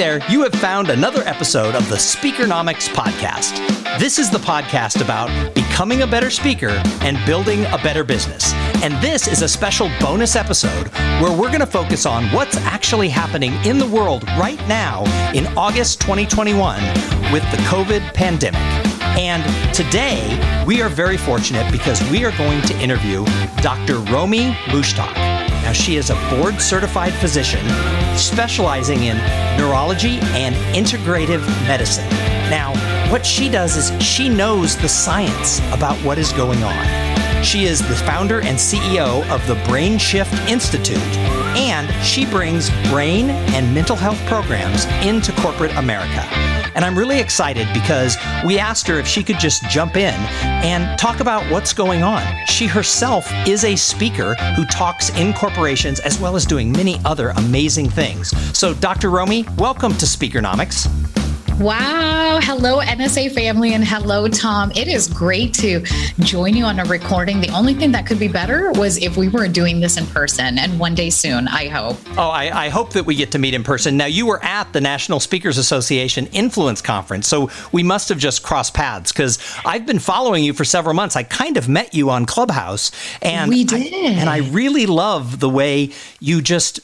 There, you have found another episode of the Speakernomics Podcast. This is the podcast about becoming a better speaker and building a better business. And this is a special bonus episode where we're going to focus on what's actually happening in the world right now in August 2021 with the COVID pandemic. And today, we are very fortunate because we are going to interview Dr. Romy Mushtaq. Now, she is a board certified physician specializing in neurology and integrative medicine. Now, what she does is she knows the science about what is going on. She is the founder and CEO of the Brain Shift Institute, and she brings brain and mental health programs into corporate America. And I'm really excited because we asked her if she could just jump in and talk about what's going on. She herself is a speaker who talks in corporations as well as doing many other amazing things. So, Dr. Romy, welcome to Speakernomics. Wow. Hello, NSA family, and hello, Tom. It is great to join you on a recording. The only thing that could be better was if we were doing this in person, and one day soon, I hope. Oh, I, I hope that we get to meet in person. Now, you were at the National Speakers Association Influence Conference, so we must have just crossed paths because I've been following you for several months. I kind of met you on Clubhouse, and we did. I, and I really love the way you just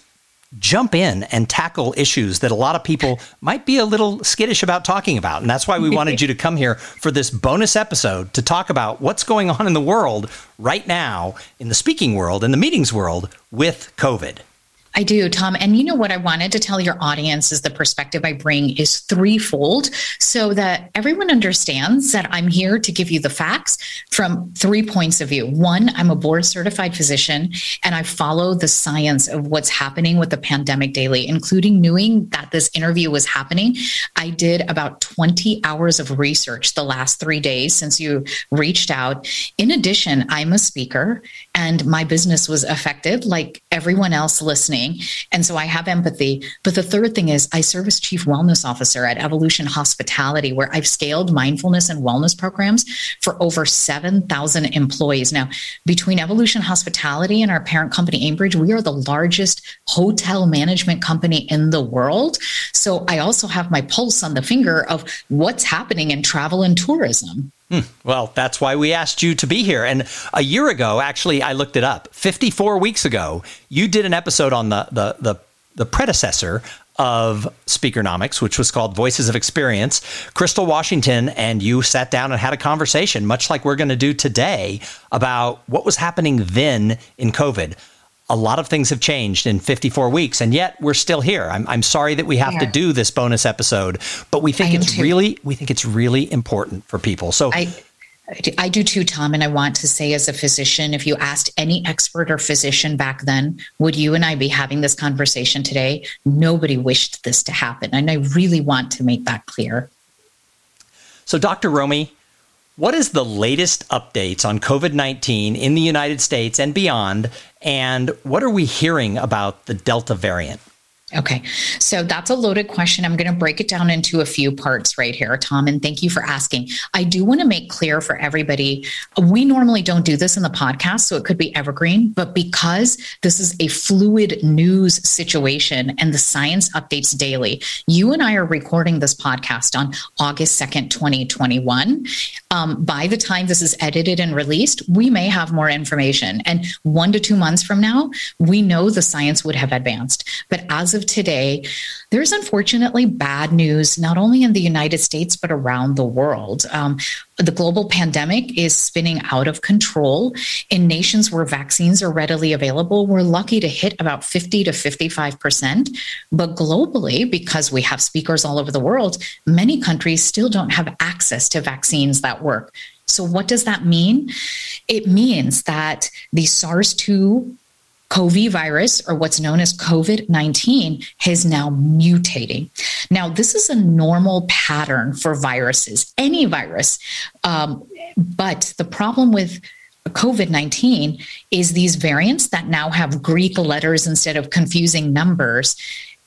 jump in and tackle issues that a lot of people might be a little skittish about talking about. And that's why we wanted you to come here for this bonus episode to talk about what's going on in the world right now, in the speaking world, in the meetings world with COVID. I do, Tom. And you know what I wanted to tell your audience is the perspective I bring is threefold so that everyone understands that I'm here to give you the facts from three points of view. One, I'm a board certified physician and I follow the science of what's happening with the pandemic daily, including knowing that this interview was happening. I did about 20 hours of research the last three days since you reached out. In addition, I'm a speaker and my business was affected like everyone else listening. And so I have empathy. But the third thing is I serve as chief wellness officer at Evolution Hospitality, where I've scaled mindfulness and wellness programs for over 7,000 employees. Now, between Evolution Hospitality and our parent company, Aimbridge, we are the largest hotel management company in the world. So I also have my pulse on the finger of what's happening in travel and tourism. Hmm. Well, that's why we asked you to be here. And a year ago, actually, I looked it up. 54 weeks ago, you did an episode on the the the, the predecessor of Speakernomics, which was called Voices of Experience. Crystal Washington and you sat down and had a conversation, much like we're going to do today, about what was happening then in COVID a lot of things have changed in 54 weeks, and yet we're still here. I'm, I'm sorry that we have yeah. to do this bonus episode, but we think it's too. really we think it's really important for people. So. I- I do too, Tom. And I want to say, as a physician, if you asked any expert or physician back then, would you and I be having this conversation today? Nobody wished this to happen. And I really want to make that clear. So, Dr. Romy, what is the latest updates on COVID 19 in the United States and beyond? And what are we hearing about the Delta variant? Okay. So that's a loaded question. I'm going to break it down into a few parts right here, Tom. And thank you for asking. I do want to make clear for everybody we normally don't do this in the podcast, so it could be evergreen. But because this is a fluid news situation and the science updates daily, you and I are recording this podcast on August 2nd, 2021. Um, by the time this is edited and released, we may have more information. And one to two months from now, we know the science would have advanced. But as of today, there's unfortunately bad news, not only in the United States, but around the world. Um, the global pandemic is spinning out of control. In nations where vaccines are readily available, we're lucky to hit about 50 to 55%. But globally, because we have speakers all over the world, many countries still don't have access to vaccines that work. So, what does that mean? It means that the SARS 2 COVID virus, or what's known as COVID 19, is now mutating. Now, this is a normal pattern for viruses, any virus. Um, but the problem with COVID 19 is these variants that now have Greek letters instead of confusing numbers.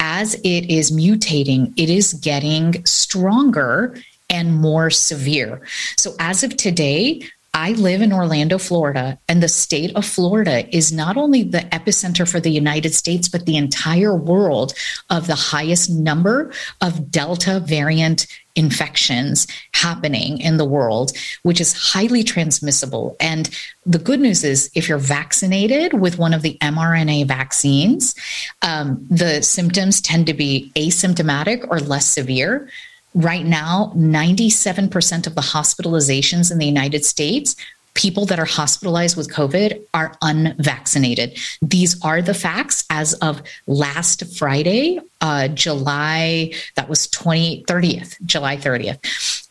As it is mutating, it is getting stronger and more severe. So, as of today, I live in Orlando, Florida, and the state of Florida is not only the epicenter for the United States, but the entire world of the highest number of Delta variant infections happening in the world, which is highly transmissible. And the good news is, if you're vaccinated with one of the mRNA vaccines, um, the symptoms tend to be asymptomatic or less severe. Right now, 97% of the hospitalizations in the United States people that are hospitalized with COVID are unvaccinated. These are the facts as of last Friday, uh, July, that was 20, 30th, July 30th.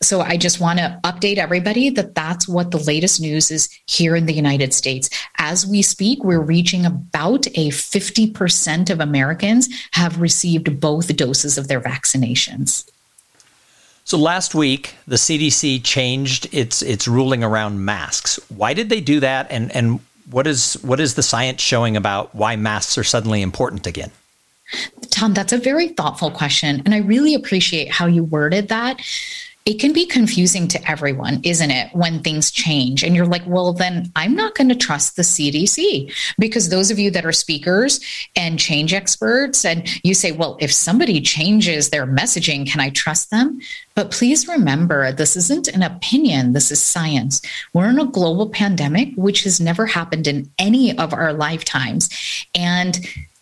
So I just want to update everybody that that's what the latest news is here in the United States. As we speak, we're reaching about a 50% of Americans have received both doses of their vaccinations. So last week, the CDC changed its its ruling around masks. Why did they do that? And and what is what is the science showing about why masks are suddenly important again? Tom, that's a very thoughtful question, and I really appreciate how you worded that it can be confusing to everyone, isn't it, when things change? And you're like, well, then I'm not going to trust the CDC because those of you that are speakers and change experts, and you say, well, if somebody changes their messaging, can I trust them? But please remember, this isn't an opinion, this is science. We're in a global pandemic, which has never happened in any of our lifetimes. And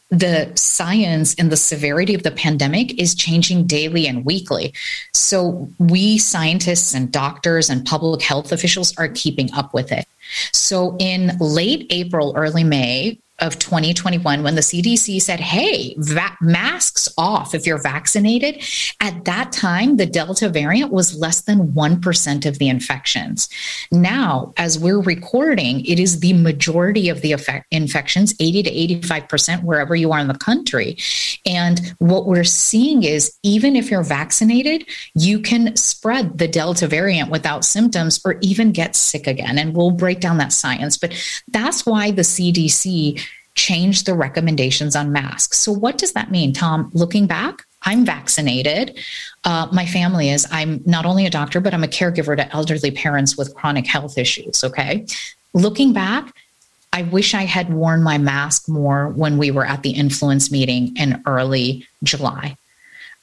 the science and the severity of the pandemic is changing daily and weekly. So we scientists and doctors and public health officials are keeping up with it. So in late April, early May, of 2021 when the CDC said, hey, va- masks off if you're vaccinated. At that time, the Delta variant was less than 1% of the infections. Now, as we're recording, it is the majority of the effect- infections, 80 to 85%, wherever you are in the country. And what we're seeing is even if you're vaccinated, you can spread the Delta variant without symptoms or even get sick again. And we'll break down that science. But that's why the CDC change the recommendations on masks. So, what does that mean, Tom? Looking back, I'm vaccinated. Uh, my family is. I'm not only a doctor, but I'm a caregiver to elderly parents with chronic health issues. Okay. Looking back, I wish I had worn my mask more when we were at the influence meeting in early July.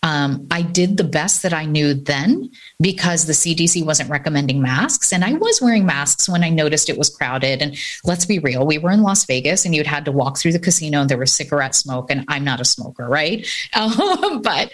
Um, I did the best that I knew then because the CDC wasn't recommending masks. And I was wearing masks when I noticed it was crowded. And let's be real, we were in Las Vegas and you'd had to walk through the casino and there was cigarette smoke. And I'm not a smoker, right? Um, but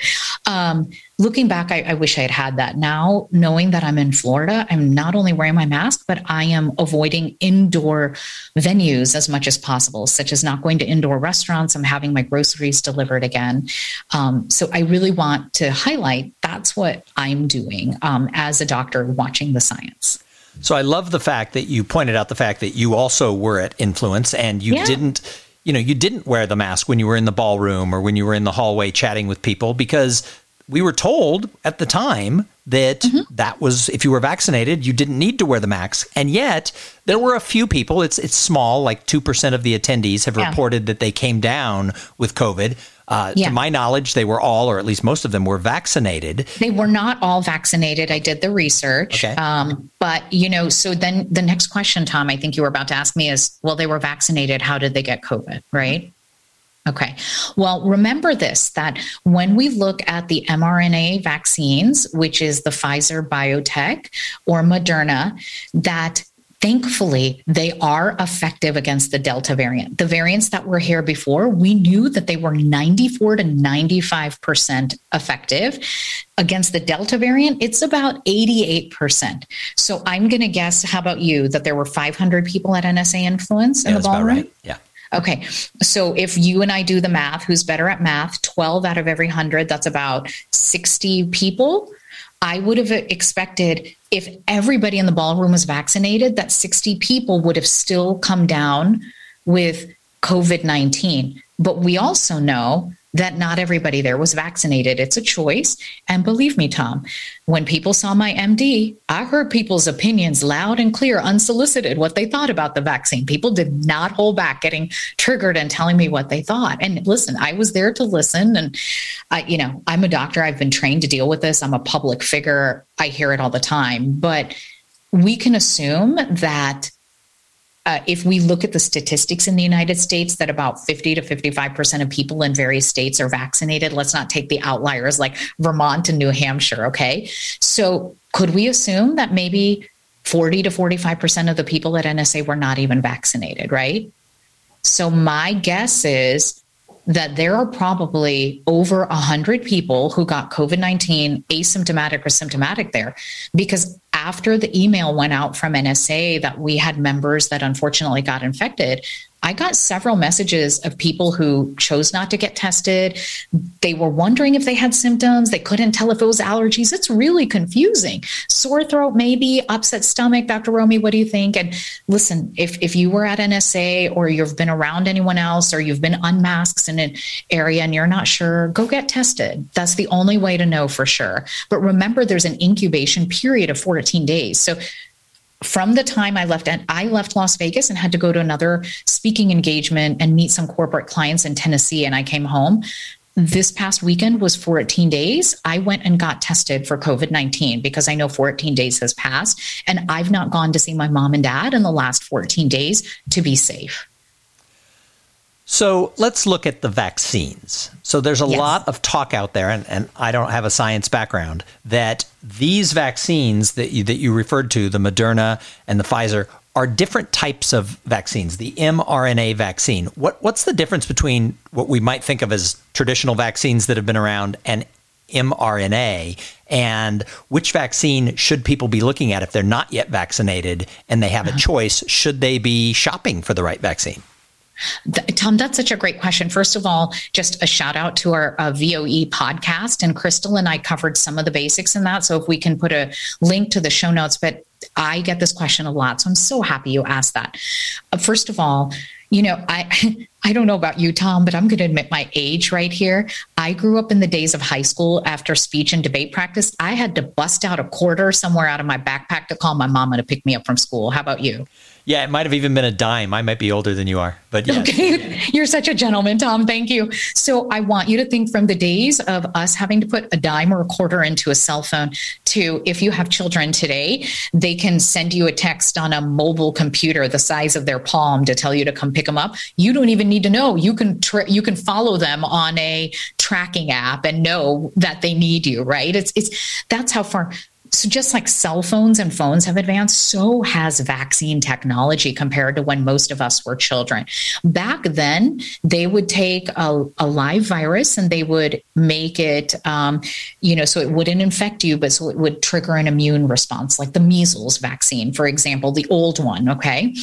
um, looking back, I, I, wish I had had that. Now, knowing that I'm in Florida, I'm not only wearing my mask, but I am avoiding indoor venues as much as possible, such as not going to indoor restaurants. I'm having my groceries delivered again. Um, so I really want to highlight that's what I'm doing um, as a doctor watching the science. So I love the fact that you pointed out the fact that you also were at Influence and you yeah. didn't you know, you didn't wear the mask when you were in the ballroom or when you were in the hallway chatting with people because we were told at the time that mm-hmm. that was if you were vaccinated, you didn't need to wear the mask. And yet, there were a few people, it's it's small, like 2% of the attendees have yeah. reported that they came down with COVID. Uh, yeah. To my knowledge, they were all, or at least most of them, were vaccinated. They were not all vaccinated. I did the research. Okay. Um, but, you know, so then the next question, Tom, I think you were about to ask me is well, they were vaccinated. How did they get COVID? Right. Okay. Well, remember this that when we look at the mRNA vaccines, which is the Pfizer-BioNTech or Moderna, that thankfully they are effective against the delta variant the variants that were here before we knew that they were 94 to 95% effective against the delta variant it's about 88% so i'm going to guess how about you that there were 500 people at nsa influence in yeah, the ballroom right. yeah Okay. So if you and I do the math, who's better at math? 12 out of every 100, that's about 60 people. I would have expected if everybody in the ballroom was vaccinated, that 60 people would have still come down with COVID 19. But we also know that not everybody there was vaccinated. It's a choice. And believe me, Tom, when people saw my MD, I heard people's opinions loud and clear, unsolicited, what they thought about the vaccine. People did not hold back getting triggered and telling me what they thought. And listen, I was there to listen. And, I, you know, I'm a doctor. I've been trained to deal with this. I'm a public figure. I hear it all the time. But we can assume that uh, if we look at the statistics in the United States, that about 50 to 55% of people in various states are vaccinated. Let's not take the outliers like Vermont and New Hampshire. Okay. So could we assume that maybe 40 to 45% of the people at NSA were not even vaccinated, right? So my guess is that there are probably over 100 people who got COVID 19 asymptomatic or symptomatic there because after the email went out from NSA that we had members that unfortunately got infected, I got several messages of people who chose not to get tested. They were wondering if they had symptoms. They couldn't tell if it was allergies. It's really confusing. Sore throat, maybe upset stomach. Dr. Romy, what do you think? And listen, if, if you were at NSA or you've been around anyone else or you've been unmasked in an area and you're not sure, go get tested. That's the only way to know for sure. But remember, there's an incubation period of 14 days. So from the time I left, and I left Las Vegas and had to go to another speaking engagement and meet some corporate clients in Tennessee, and I came home. This past weekend was 14 days. I went and got tested for COVID 19 because I know 14 days has passed, and I've not gone to see my mom and dad in the last 14 days to be safe. So let's look at the vaccines. So there's a yes. lot of talk out there, and, and I don't have a science background, that these vaccines that you, that you referred to, the Moderna and the Pfizer, are different types of vaccines. The mRNA vaccine. What what's the difference between what we might think of as traditional vaccines that have been around and mRNA, and which vaccine should people be looking at if they're not yet vaccinated and they have a uh-huh. choice? Should they be shopping for the right vaccine? Tom, that's such a great question. First of all, just a shout out to our uh, VOE podcast. And Crystal and I covered some of the basics in that. So if we can put a link to the show notes, but I get this question a lot. So I'm so happy you asked that. Uh, first of all, you know, I I don't know about you, Tom, but I'm going to admit my age right here. I grew up in the days of high school after speech and debate practice. I had to bust out a quarter somewhere out of my backpack to call my mama to pick me up from school. How about you? Yeah, it might have even been a dime. I might be older than you are, but yeah. Okay. You're such a gentleman, Tom. Thank you. So I want you to think from the days of us having to put a dime or a quarter into a cell phone to if you have children today, they can send you a text on a mobile computer the size of their palm to tell you to come pick them up. You don't even need to know. You can you can follow them on a tracking app and know that they need you, right? It's it's that's how far so just like cell phones and phones have advanced, so has vaccine technology compared to when most of us were children. Back then, they would take a, a live virus and they would make it, um, you know, so it wouldn't infect you, but so it would trigger an immune response, like the measles vaccine, for example, the old one. Okay.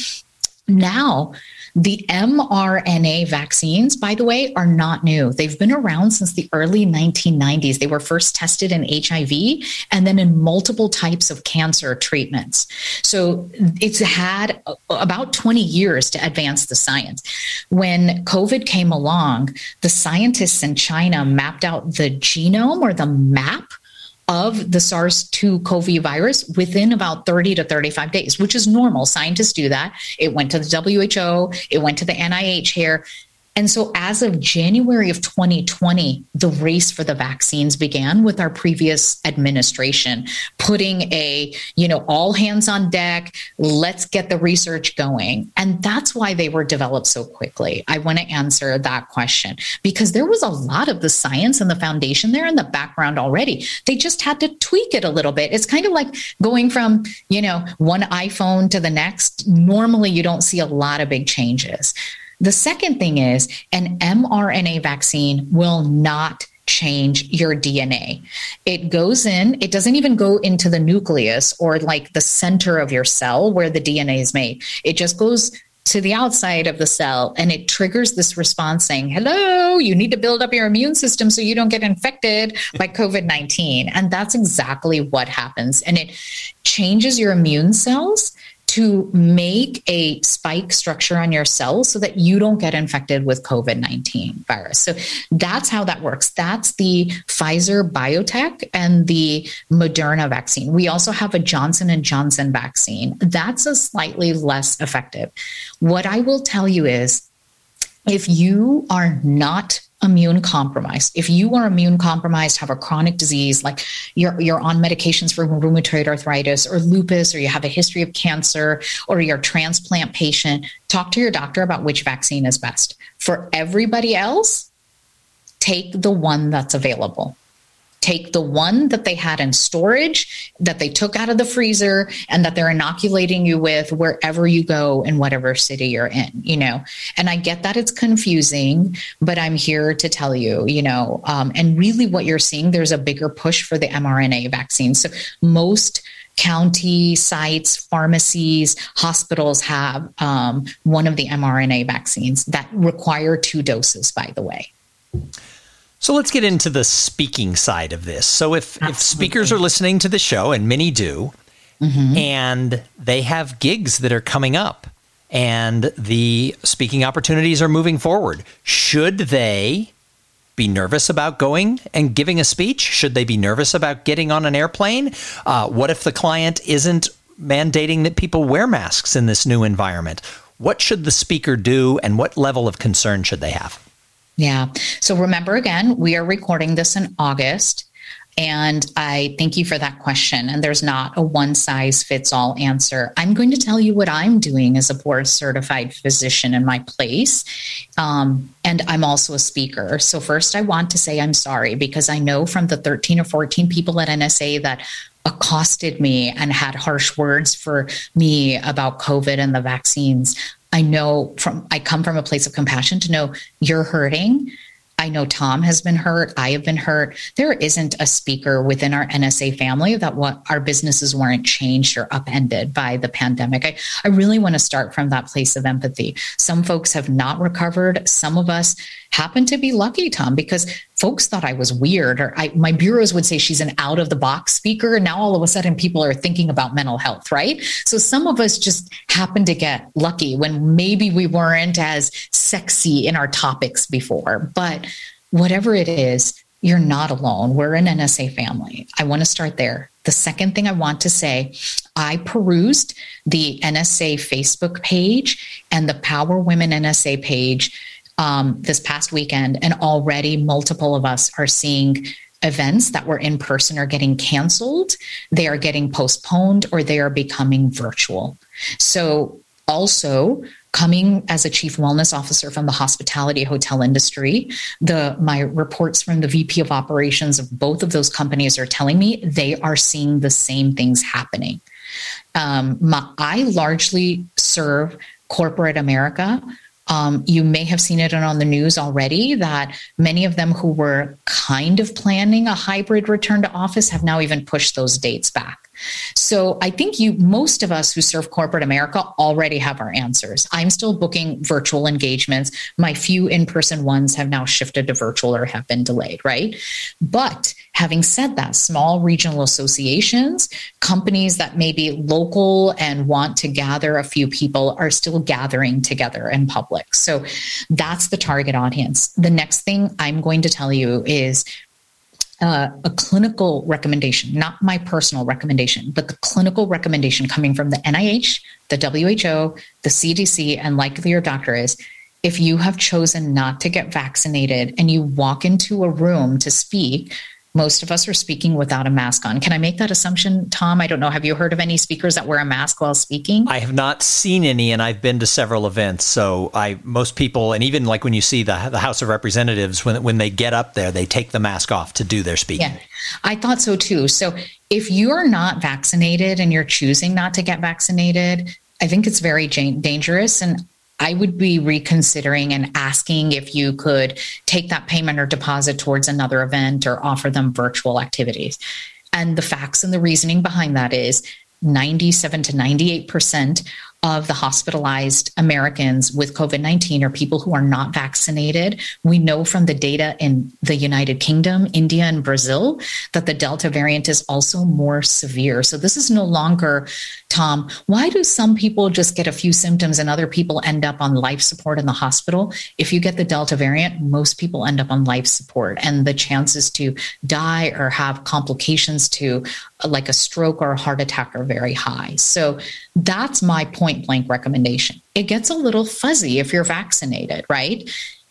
Now, the mRNA vaccines, by the way, are not new. They've been around since the early 1990s. They were first tested in HIV and then in multiple types of cancer treatments. So it's had about 20 years to advance the science. When COVID came along, the scientists in China mapped out the genome or the map of the SARS 2 CoV virus within about 30 to 35 days, which is normal. Scientists do that. It went to the WHO, it went to the NIH here. And so, as of January of 2020, the race for the vaccines began with our previous administration putting a, you know, all hands on deck, let's get the research going. And that's why they were developed so quickly. I want to answer that question because there was a lot of the science and the foundation there in the background already. They just had to tweak it a little bit. It's kind of like going from, you know, one iPhone to the next. Normally, you don't see a lot of big changes. The second thing is an mRNA vaccine will not change your DNA. It goes in, it doesn't even go into the nucleus or like the center of your cell where the DNA is made. It just goes to the outside of the cell and it triggers this response saying, Hello, you need to build up your immune system so you don't get infected by COVID 19. And that's exactly what happens. And it changes your immune cells to make a spike structure on your cells so that you don't get infected with COVID 19 virus. So that's how that works. That's the Pfizer-BioNTech and the Moderna vaccine. We also have a Johnson and Johnson vaccine. That's a slightly less effective. What I will tell you is if you are not immune compromised. If you are immune compromised, have a chronic disease like you're you're on medications for rheumatoid arthritis or lupus, or you have a history of cancer, or you're a transplant patient, talk to your doctor about which vaccine is best. For everybody else, take the one that's available take the one that they had in storage that they took out of the freezer and that they're inoculating you with wherever you go in whatever city you're in you know and i get that it's confusing but i'm here to tell you you know um, and really what you're seeing there's a bigger push for the mrna vaccine so most county sites, pharmacies, hospitals have um, one of the mRNA vaccines that require two doses, by the way. So let's get into the speaking side of this. So if, if speakers are listening to the show, and many do, mm-hmm. and they have gigs that are coming up and the speaking opportunities are moving forward, should they be nervous about going and giving a speech? Should they be nervous about getting on an airplane? Uh, what if the client isn't mandating that people wear masks in this new environment? What should the speaker do and what level of concern should they have? Yeah. So remember again, we are recording this in August. And I thank you for that question. And there's not a one size fits all answer. I'm going to tell you what I'm doing as a board certified physician in my place. Um, and I'm also a speaker. So, first, I want to say I'm sorry because I know from the 13 or 14 people at NSA that accosted me and had harsh words for me about COVID and the vaccines. I know from I come from a place of compassion to know you're hurting. I know Tom has been hurt. I have been hurt. There isn't a speaker within our NSA family that what our businesses weren't changed or upended by the pandemic. I, I really want to start from that place of empathy. Some folks have not recovered. Some of us happen to be lucky, Tom, because folks thought I was weird, or I, my bureaus would say she's an out of the box speaker. And now all of a sudden people are thinking about mental health, right? So some of us just happen to get lucky when maybe we weren't as sexy in our topics before. But whatever it is, you're not alone. We're an NSA family. I want to start there. The second thing I want to say, I perused the NSA Facebook page and the Power Women NSA page um, this past weekend, and already multiple of us are seeing events that were in person are getting canceled, they are getting postponed, or they are becoming virtual. So, also, coming as a chief wellness officer from the hospitality hotel industry the my reports from the vp of operations of both of those companies are telling me they are seeing the same things happening um, my, i largely serve corporate america um, you may have seen it on the news already that many of them who were kind of planning a hybrid return to office have now even pushed those dates back. So I think you, most of us who serve corporate America already have our answers. I'm still booking virtual engagements. My few in person ones have now shifted to virtual or have been delayed, right? But having said that, small regional associations, companies that may be local and want to gather a few people are still gathering together in public. So that's the target audience. The next thing I'm going to tell you is uh, a clinical recommendation, not my personal recommendation, but the clinical recommendation coming from the NIH, the WHO, the CDC, and likely your doctor is if you have chosen not to get vaccinated and you walk into a room to speak, most of us are speaking without a mask on. Can I make that assumption, Tom? I don't know. Have you heard of any speakers that wear a mask while speaking? I have not seen any, and I've been to several events. So I, most people, and even like when you see the the House of Representatives, when when they get up there, they take the mask off to do their speaking. Yeah, I thought so too. So if you're not vaccinated and you're choosing not to get vaccinated, I think it's very dangerous. And I would be reconsidering and asking if you could take that payment or deposit towards another event or offer them virtual activities. And the facts and the reasoning behind that is 97 to 98% of the hospitalized Americans with COVID 19 are people who are not vaccinated. We know from the data in the United Kingdom, India, and Brazil that the Delta variant is also more severe. So this is no longer, Tom, why do some people just get a few symptoms and other people end up on life support in the hospital? If you get the Delta variant, most people end up on life support, and the chances to die or have complications to like a stroke or a heart attack are very high. So that's my point blank recommendation. It gets a little fuzzy if you're vaccinated, right?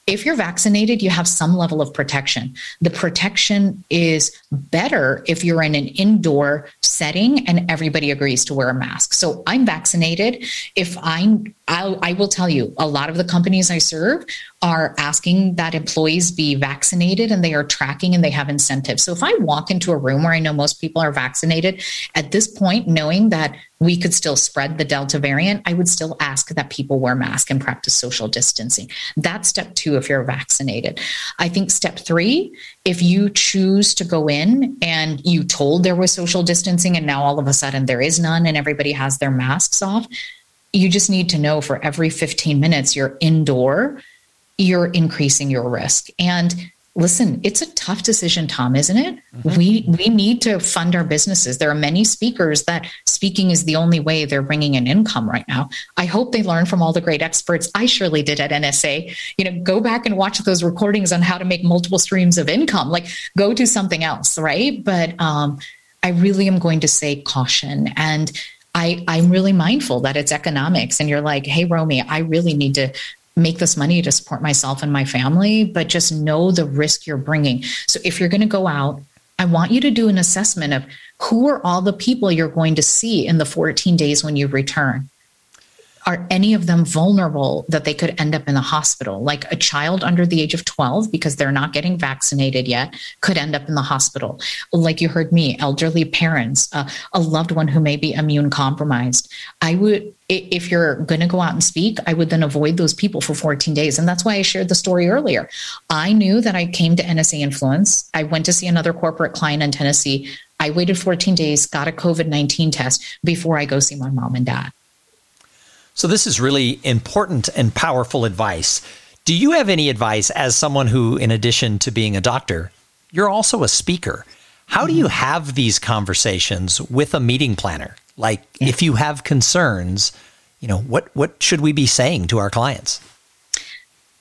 If you're vaccinated, you have some level of protection. The protection is better if you're in an indoor setting and everybody agrees to wear a mask. So I'm vaccinated. If I'm, I'll, I will tell you, a lot of the companies I serve are asking that employees be vaccinated and they are tracking and they have incentives. So if I walk into a room where I know most people are vaccinated, at this point, knowing that we could still spread the Delta variant, I would still ask that people wear masks and practice social distancing. That's step two if you're vaccinated. I think step three, if you choose to go in and you told there was social distancing and now all of a sudden there is none and everybody has their masks off, you just need to know for every 15 minutes you're indoor you're increasing your risk. And listen, it's a tough decision, Tom, isn't it? Mm-hmm. We we need to fund our businesses. There are many speakers that speaking is the only way they're bringing in income right now. I hope they learn from all the great experts. I surely did at NSA. You know, go back and watch those recordings on how to make multiple streams of income. Like, go do something else, right? But um, I really am going to say caution and. I, I'm really mindful that it's economics. And you're like, hey, Romy, I really need to make this money to support myself and my family, but just know the risk you're bringing. So if you're going to go out, I want you to do an assessment of who are all the people you're going to see in the 14 days when you return are any of them vulnerable that they could end up in the hospital? Like a child under the age of 12, because they're not getting vaccinated yet, could end up in the hospital. Like you heard me, elderly parents, uh, a loved one who may be immune compromised. I would, if you're going to go out and speak, I would then avoid those people for 14 days. And that's why I shared the story earlier. I knew that I came to NSA Influence. I went to see another corporate client in Tennessee. I waited 14 days, got a COVID 19 test before I go see my mom and dad. So, this is really important and powerful advice. Do you have any advice as someone who, in addition to being a doctor, you're also a speaker? How do you mm-hmm. have these conversations with a meeting planner? Like, yeah. if you have concerns, you know, what, what should we be saying to our clients?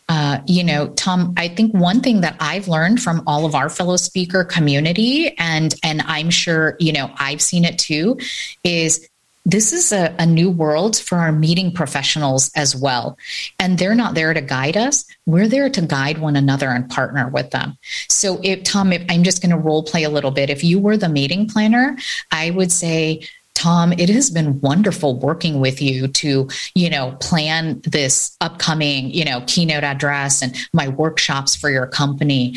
Uh, you know, Tom, I think one thing that I've learned from all of our fellow speaker community, and and I'm sure you know I've seen it too, is this is a, a, new world for our meeting professionals as well. And they're not there to guide us. We're there to guide one another and partner with them. So if Tom, if I'm just going to role play a little bit, if you were the meeting planner, I would say, Tom, it has been wonderful working with you to, you know, plan this upcoming, you know, keynote address and my workshops for your company.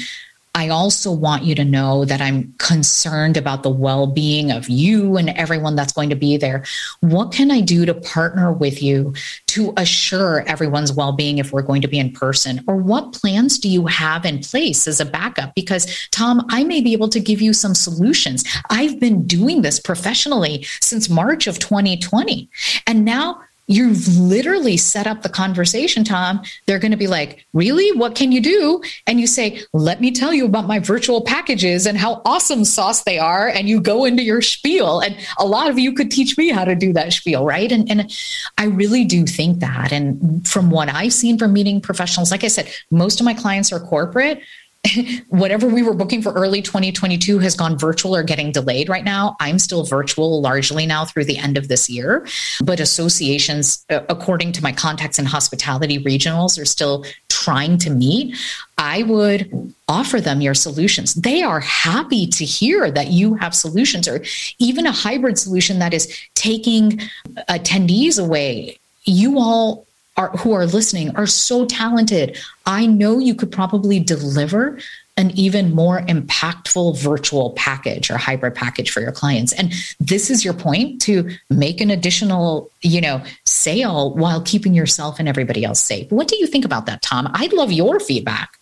I also want you to know that I'm concerned about the well being of you and everyone that's going to be there. What can I do to partner with you to assure everyone's well being if we're going to be in person? Or what plans do you have in place as a backup? Because, Tom, I may be able to give you some solutions. I've been doing this professionally since March of 2020. And now you've literally set up the conversation, Tom. They're going to be like, Really? What can you do? And you say, Let me tell you about my virtual packages and how awesome sauce they are. And you go into your spiel. And a lot of you could teach me how to do that spiel, right? And, and I really do think that. And from what I've seen from meeting professionals, like I said, most of my clients are corporate whatever we were booking for early 2022 has gone virtual or getting delayed right now. I'm still virtual largely now through the end of this year, but associations, uh, according to my contacts in hospitality regionals, are still trying to meet. I would offer them your solutions. They are happy to hear that you have solutions or even a hybrid solution that is taking attendees away. You all are, who are listening are so talented. I know you could probably deliver an even more impactful virtual package or hybrid package for your clients. And this is your point to make an additional you know sale while keeping yourself and everybody else safe. What do you think about that tom? I'd love your feedback.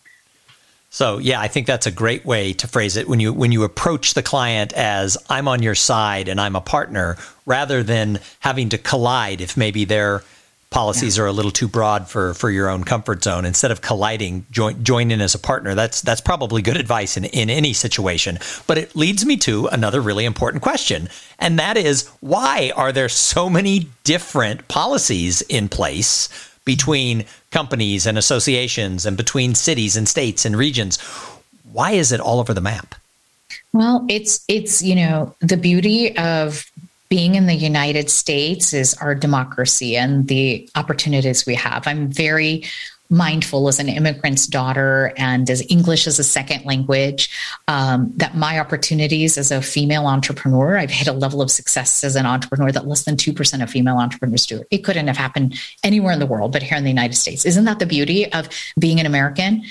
So yeah, I think that's a great way to phrase it. When you when you approach the client as I'm on your side and I'm a partner rather than having to collide if maybe they're policies yeah. are a little too broad for for your own comfort zone. Instead of colliding join join in as a partner that's that's probably good advice in in any situation. But it leads me to another really important question and that is why are there so many different policies in place between companies and associations and between cities and states and regions? Why is it all over the map? Well it's it's you know the beauty of being in the United States is our democracy and the opportunities we have. I'm very mindful as an immigrant's daughter and as English as a second language, um, that my opportunities as a female entrepreneur, I've hit a level of success as an entrepreneur that less than 2% of female entrepreneurs do. It couldn't have happened anywhere in the world, but here in the United States. Isn't that the beauty of being an American?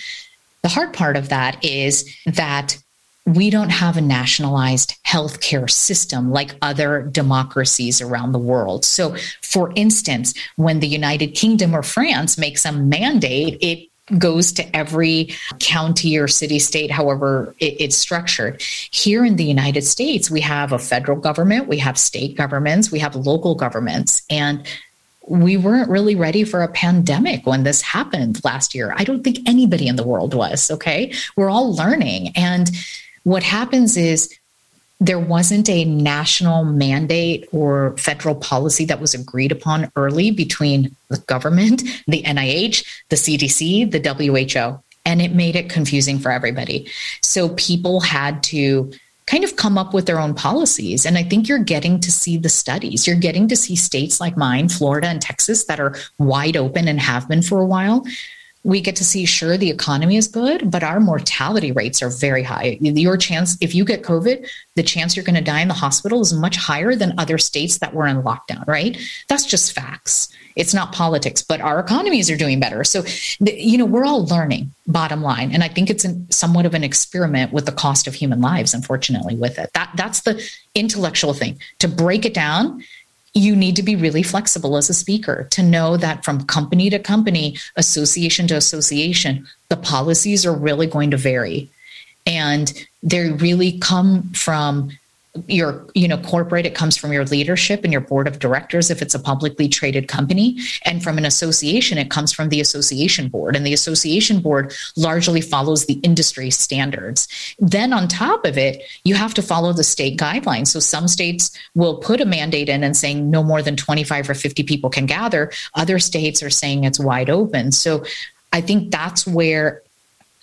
The hard part of that is that we don't have a nationalized healthcare system like other democracies around the world. So, for instance, when the United Kingdom or France makes a mandate, it goes to every county or city state, however it's structured. Here in the United States, we have a federal government, we have state governments, we have local governments. And we weren't really ready for a pandemic when this happened last year. I don't think anybody in the world was. Okay. We're all learning. And what happens is there wasn't a national mandate or federal policy that was agreed upon early between the government, the NIH, the CDC, the WHO, and it made it confusing for everybody. So people had to kind of come up with their own policies. And I think you're getting to see the studies. You're getting to see states like mine, Florida and Texas, that are wide open and have been for a while, we get to see sure the economy is good but our mortality rates are very high. Your chance if you get covid the chance you're going to die in the hospital is much higher than other states that were in lockdown right? That's just facts. It's not politics but our economies are doing better. So you know we're all learning bottom line and i think it's an, somewhat of an experiment with the cost of human lives unfortunately with it. That that's the intellectual thing. To break it down you need to be really flexible as a speaker to know that from company to company, association to association, the policies are really going to vary. And they really come from your you know corporate it comes from your leadership and your board of directors if it's a publicly traded company. And from an association it comes from the association board. And the association board largely follows the industry standards. Then on top of it you have to follow the state guidelines. So some states will put a mandate in and saying no more than 25 or 50 people can gather. Other states are saying it's wide open. So I think that's where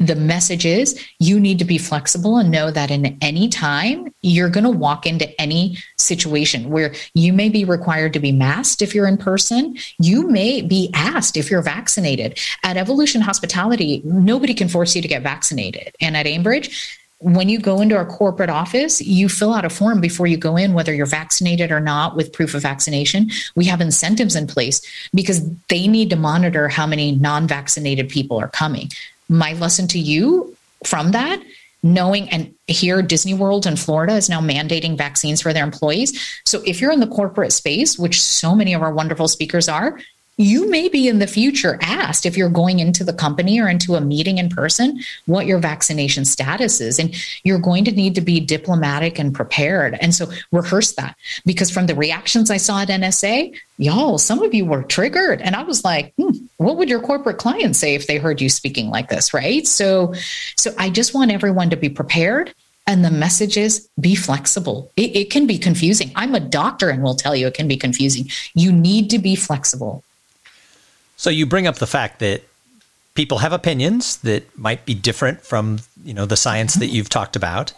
the message is you need to be flexible and know that in any time you're going to walk into any situation where you may be required to be masked if you're in person. You may be asked if you're vaccinated. At evolution hospitality nobody can force you to get vaccinated. And at Aimbridge when you go into our corporate office, you fill out a form before you go in, whether you're vaccinated or not, with proof of vaccination. We have incentives in place because they need to monitor how many non vaccinated people are coming my lesson to you from that knowing and here disney world in florida is now mandating vaccines for their employees. So if you're in the corporate space which so many of our wonderful speakers are you may be in the future asked if you're going into the company or into a meeting in person what your vaccination status is and you're going to need to be diplomatic and prepared and so rehearse that because from the reactions i saw at nsa y'all some of you were triggered and i was like hmm, what would your corporate clients say if they heard you speaking like this right so so i just want everyone to be prepared and the message is be flexible. It, it, can be confusing. I'm a doctor and will tell you it can be confusing. You need to be flexible. So you bring up the fact that people have opinions that might be different from you know the science that you've talked about.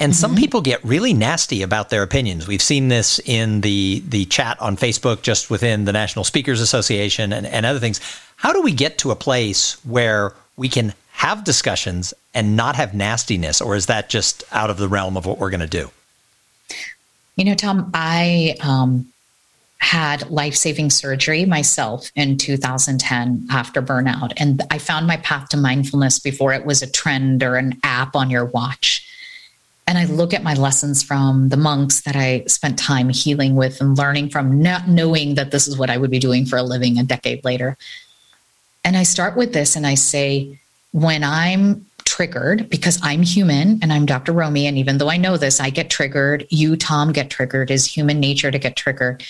And some Mm-hmm. people get really nasty about their opinions. We've seen this in the the chat on Facebook, just within the National Speakers Association and, and other things. How do we get to a place where we can have discussions and not have nastiness, or is that just out of the realm of what we're going to do? You know, Tom, I um, had life saving surgery myself in 2010 after burnout. And I found my path to mindfulness before it was a trend or an app on your watch. And I look at my lessons from the monks that I spent time healing with and learning from, not knowing that this is what I would be doing for a living a decade later. And I start with this and I say, when I'm triggered, because I'm human and I'm Dr. Romy, and even though I know this, I get triggered, you, Tom, get triggered, is human nature to get triggered.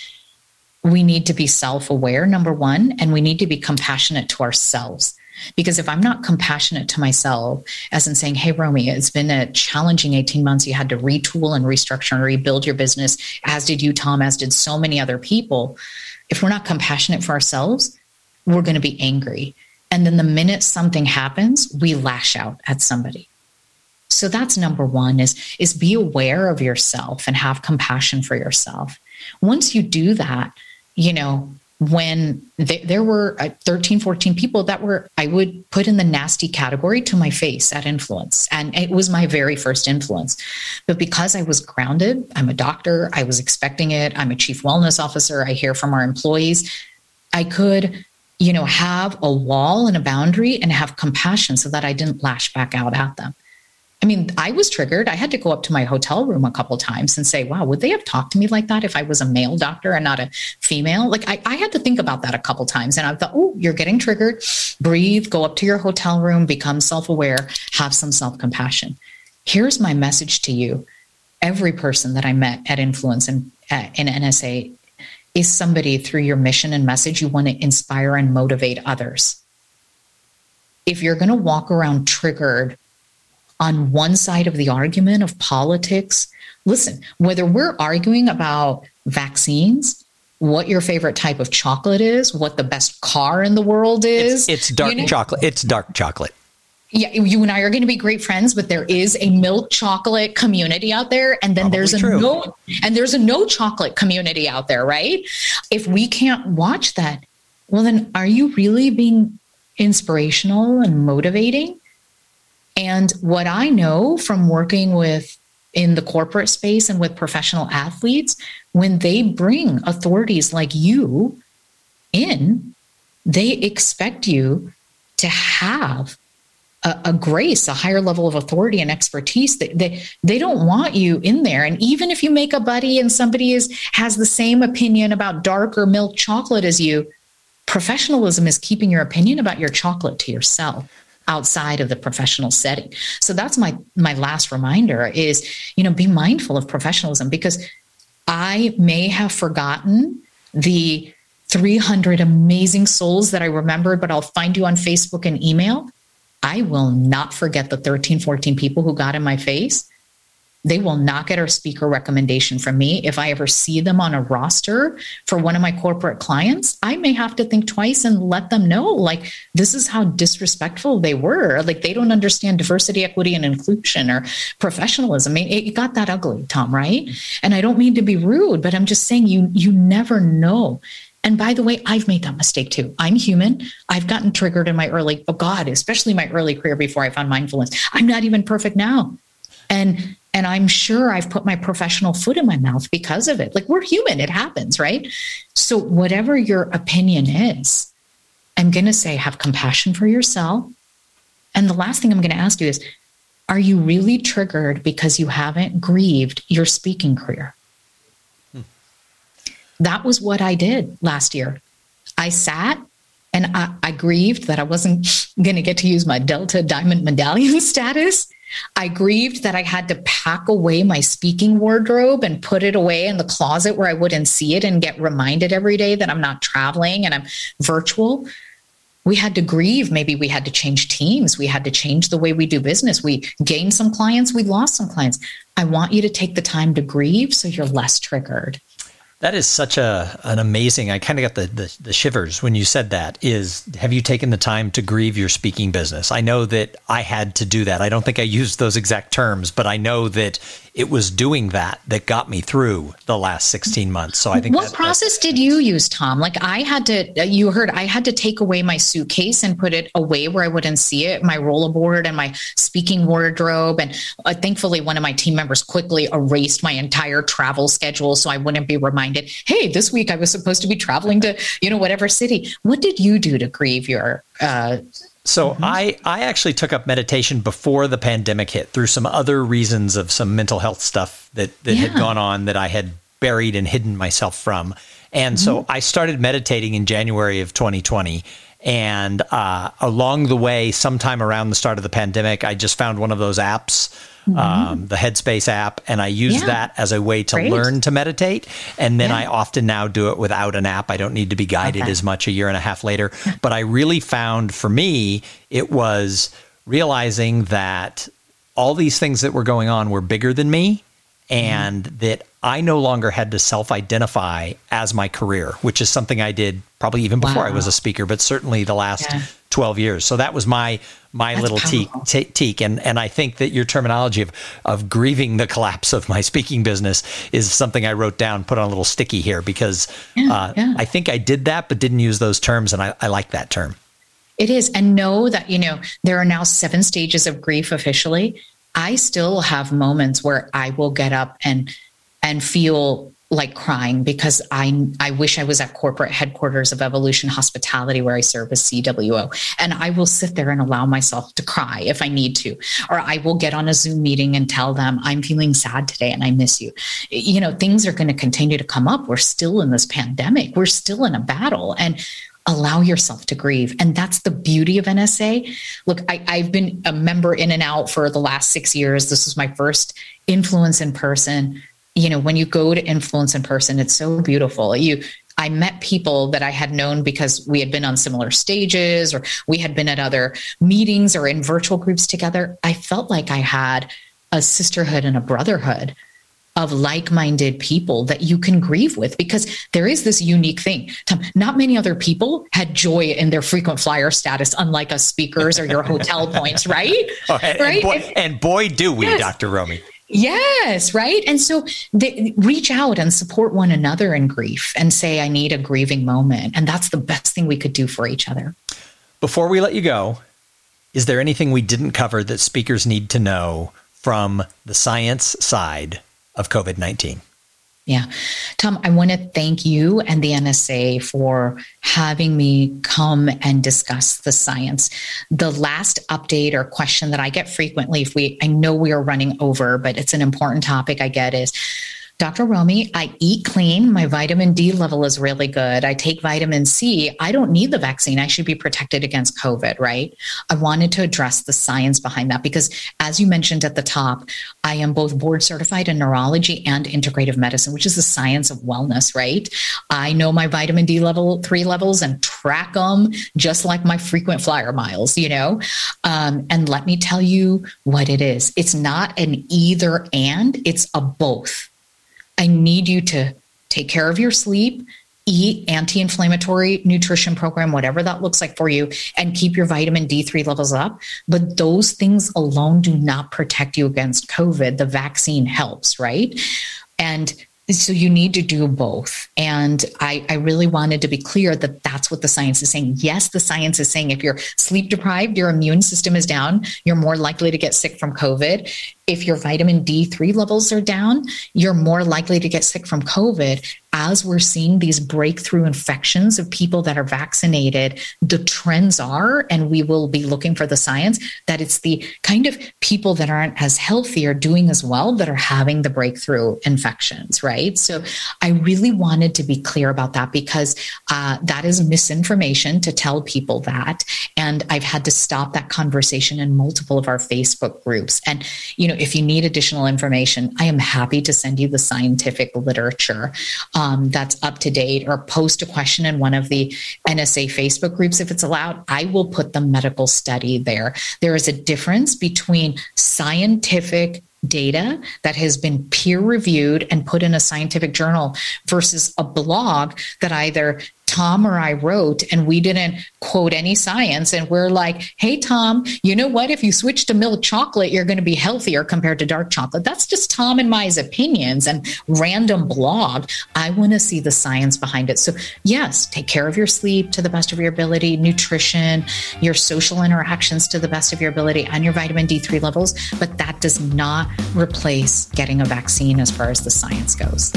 We need to be self aware, number one, and we need to be compassionate to ourselves. Because if I'm not compassionate to myself, as in saying, hey, Romie, it's been a challenging 18 months. You had to retool and restructure and rebuild your business, as did you, Tom, as did so many other people. If we're not compassionate for ourselves, we're going to be angry. And then the minute something happens, we lash out at somebody. So that's number one is, is be aware of yourself and have compassion for yourself. Once you do that, you know, when th- there were uh, 13, 14 people that were, I would put in the nasty category to my face at influence. And it was my very first influence. But because I was grounded, I'm a doctor, I was expecting it, I'm a chief wellness officer, I hear from our employees, I could you know, have a wall and a boundary and have compassion so that I didn't lash back out at them. I mean, I was triggered. I had to go up to my hotel room a couple times and say, wow, would they have talked to me like that if I was a male doctor and not a female? Like, I, I had to think about that a couple times. And I thought, oh, you're getting triggered. Breathe, go up to your hotel room, become self aware, have some self compassion. Here's my message to you every person that I met at Influence and in NSA is somebody through your mission and message you want to inspire and motivate others. If you're going to walk around triggered on one side of the argument of politics, listen, whether we're arguing about vaccines, what your favorite type of chocolate is, what the best car in the world is, It's, it's dark you know? chocolate. It's dark chocolate. yeah, you and I are going to be great friends, but there is a milk chocolate community out there, and then there's a true. no and there's a no chocolate community out there, right? If we can't watch that, well, then are you really being inspirational and motivating? And what I know from working with in the corporate space and with professional athletes, when they bring authorities like you in, they expect you to have a, a, grace, a higher level of authority and expertise. They, they they don't want you in there. And even if you make a buddy and somebody is has the same opinion about dark or milk chocolate as you, professionalism is keeping your opinion about your chocolate to yourself outside of the professional setting. So that's my my last reminder is, you know, be mindful of professionalism because I may have forgotten the 300 amazing souls that I remembered, but I'll find you on Facebook and email. I will not forget the 13, 14 people who got in my face. They will not get a speaker recommendation from me. If I ever see them on a roster for one of my corporate clients, I may have to think twice and let them know like, this is how disrespectful they were. Like, they don't understand diversity, equity, and inclusion or professionalism. I mean, it got that ugly, Tom, right? And I don't mean to be rude, but I'm just saying you, you never know. And by the way, I've made that mistake too. I'm human. I've gotten triggered in my early, oh God, especially my early career before I found mindfulness. I'm not even perfect now. And and I'm sure I've put my professional foot in my mouth because of it. Like we're human, it happens, right? So whatever your opinion is, I'm going to say have compassion for yourself. And the last thing I'm going to ask you is are you really triggered because you haven't grieved your speaking career? Hmm. that was what I did last year. I sat and I, I grieved that I wasn't going to get to use my Delta Diamond Medallion status. I grieved that I had to pack away my speaking wardrobe and put it away in the closet where I wouldn't see it and get reminded every day that I'm not traveling and I'm virtual. We had to grieve. Maybe we had to change teams. We had to change the way we do business. We gained some clients, we lost some clients. I want you to take the time to grieve so you're less triggered. That is such a an amazing. I kind of got the, the, the shivers when you said that. Is have you taken the time to grieve your speaking business? I know that I had to do that. I don't think I used those exact terms, but I know that it was doing that that got me through the last 16 months. So I think what that, process did you use, Tom? Like I had to, you heard, I had to take away my suitcase and put it away where I wouldn't see it, my rollerboard and my speaking wardrobe. And uh, thankfully, one of my team members quickly erased my entire travel schedule so I wouldn't be reminded, hey, this week I was supposed to be traveling to, you know, whatever city. What did you do to grieve your uh, so mm-hmm. I I actually took up meditation before the pandemic hit through some other reasons of some mental health stuff that that yeah. had gone on that I had buried and hidden myself from. And mm-hmm. so I started meditating in January of 2020. And uh, along the way, sometime around the start of the pandemic, I just found one of those apps mm-hmm. um, the Headspace app, and I use yeah. that as a way to Great. learn to meditate. And then yeah. I often now do it without an app. I don't need to be guided okay. as much a year and a half later. but I really found for me, it was realizing that all these things that were going on were bigger than me and mm-hmm. that I no longer had to self identify as my career, which is something I did probably even before wow. I was a speaker, but certainly the last yeah. 12 years. So that was my my That's little teak, teak. And, and I think that your terminology of, of grieving the collapse of my speaking business is something I wrote down, put on a little sticky here because yeah, uh, yeah. I think I did that, but didn't use those terms. And I, I like that term. It is. And know that, you know, there are now seven stages of grief officially. I still have moments where I will get up and and feel like crying because I I wish I was at corporate headquarters of Evolution Hospitality where I serve as CWO and I will sit there and allow myself to cry if I need to or I will get on a Zoom meeting and tell them I'm feeling sad today and I miss you. You know, things are going to continue to come up. We're still in this pandemic. We're still in a battle and allow yourself to grieve. And that's the beauty of NSA. Look, I, have been a member in and out for the last six years. This was my first influence in person you know when you go to influence in person it's so beautiful you I met people that I had known because we had been on similar stages or we had been at other meetings or in virtual groups together. I felt like I had a sisterhood and a brotherhood of like-minded people that you can grieve with because there is this unique thing Tom, not many other people had joy in their frequent flyer status unlike us speakers or your hotel points right oh, and, right and boy, and boy do we yes. dr romie Yes, right. And so they reach out and support one another in grief and say, I need a grieving moment. And that's the best thing we could do for each other. Before we let you go, is there anything we didn't cover that speakers need to know from the science side of COVID 19? Yeah. Tom, I want to thank you and the NSA for having me come and discuss the science. The last update or question that I get frequently, if we, I know we are running over, but it's an important topic I get is, Dr. Romie, I eat clean. My vitamin D level is really good. I take vitamin C. I don't need the vaccine. I should be protected against COVID, right? I wanted to address the science behind that because, as you mentioned at the top, I am both board certified in neurology and integrative medicine, which is the science of wellness, right? I know my vitamin D level three levels and track them just like my frequent flyer miles, you know? Um, and let me tell you what it is it's not an either and, it's a both I need you to take care of your sleep, eat anti-inflammatory nutrition program whatever that looks like for you and keep your vitamin D3 levels up. But those things alone do not protect you against covid. The vaccine helps right? And so you need to do both. And I, I, really wanted to be clear that that's what the science is saying. Yes, the science is saying if you're sleep deprived, your immune system is down, you're more likely to get sick from COVID. If your vitamin D3 levels are down, you're more likely to get sick from COVID as we're seeing these breakthrough infections of people that are vaccinated, the trends are, and we will be looking for the science, that it's the kind of people that aren't as healthy or doing as well that are having the breakthrough infections, right? So I really wanted to be clear about that because uh, that is misinformation to tell people that. And I've had to stop that conversation in multiple of our Facebook groups. And, you know, if you need additional information, I am happy to send you the scientific literature um, Um, that's up to date or post a question in one of the NSA Facebook groups if it's allowed, I will put the medical study there. There is a difference between scientific data that has been peer reviewed and put in a scientific journal versus a blog that either Tom or I wrote and we didn't quote any science. And we're like, hey, Tom, you know what? If you switch to milk chocolate, you're going to be healthier compared to dark chocolate. That's just Tom and my opinions and random blog. I want to see the science behind it. So, yes, take care of your sleep to the best of your ability, nutrition, your social interactions to the best of your ability, and your vitamin D3 levels. But that does not replace getting a vaccine as far as the science goes.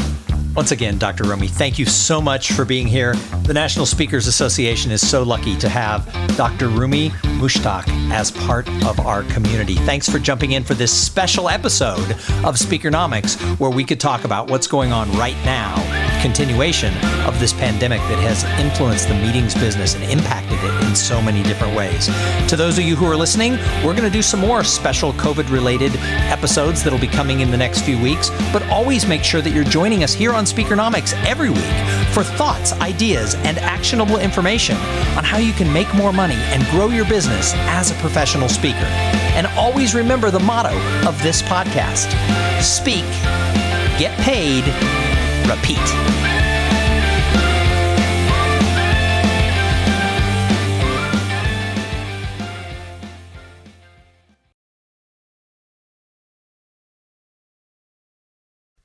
Once again, Dr. Romie, thank you so much for being here. The National Speakers Association is so lucky to have Dr. Romie Mushtaq as part of our community. Thanks for jumping in for this special episode of Speakernomics, where we could talk about what's going on right now, continuation of this pandemic that has influenced the meetings business and impacted it in so many different ways. To those of you who are listening, we're going to do some more special COVID related episodes that'll be coming in the next few weeks, but always make sure that you're joining us here on Speakernomics every week for thoughts, ideas, and actionable information on how you can make more money and grow your business as a professional speaker. And always remember the motto of this podcast speak, get paid, repeat.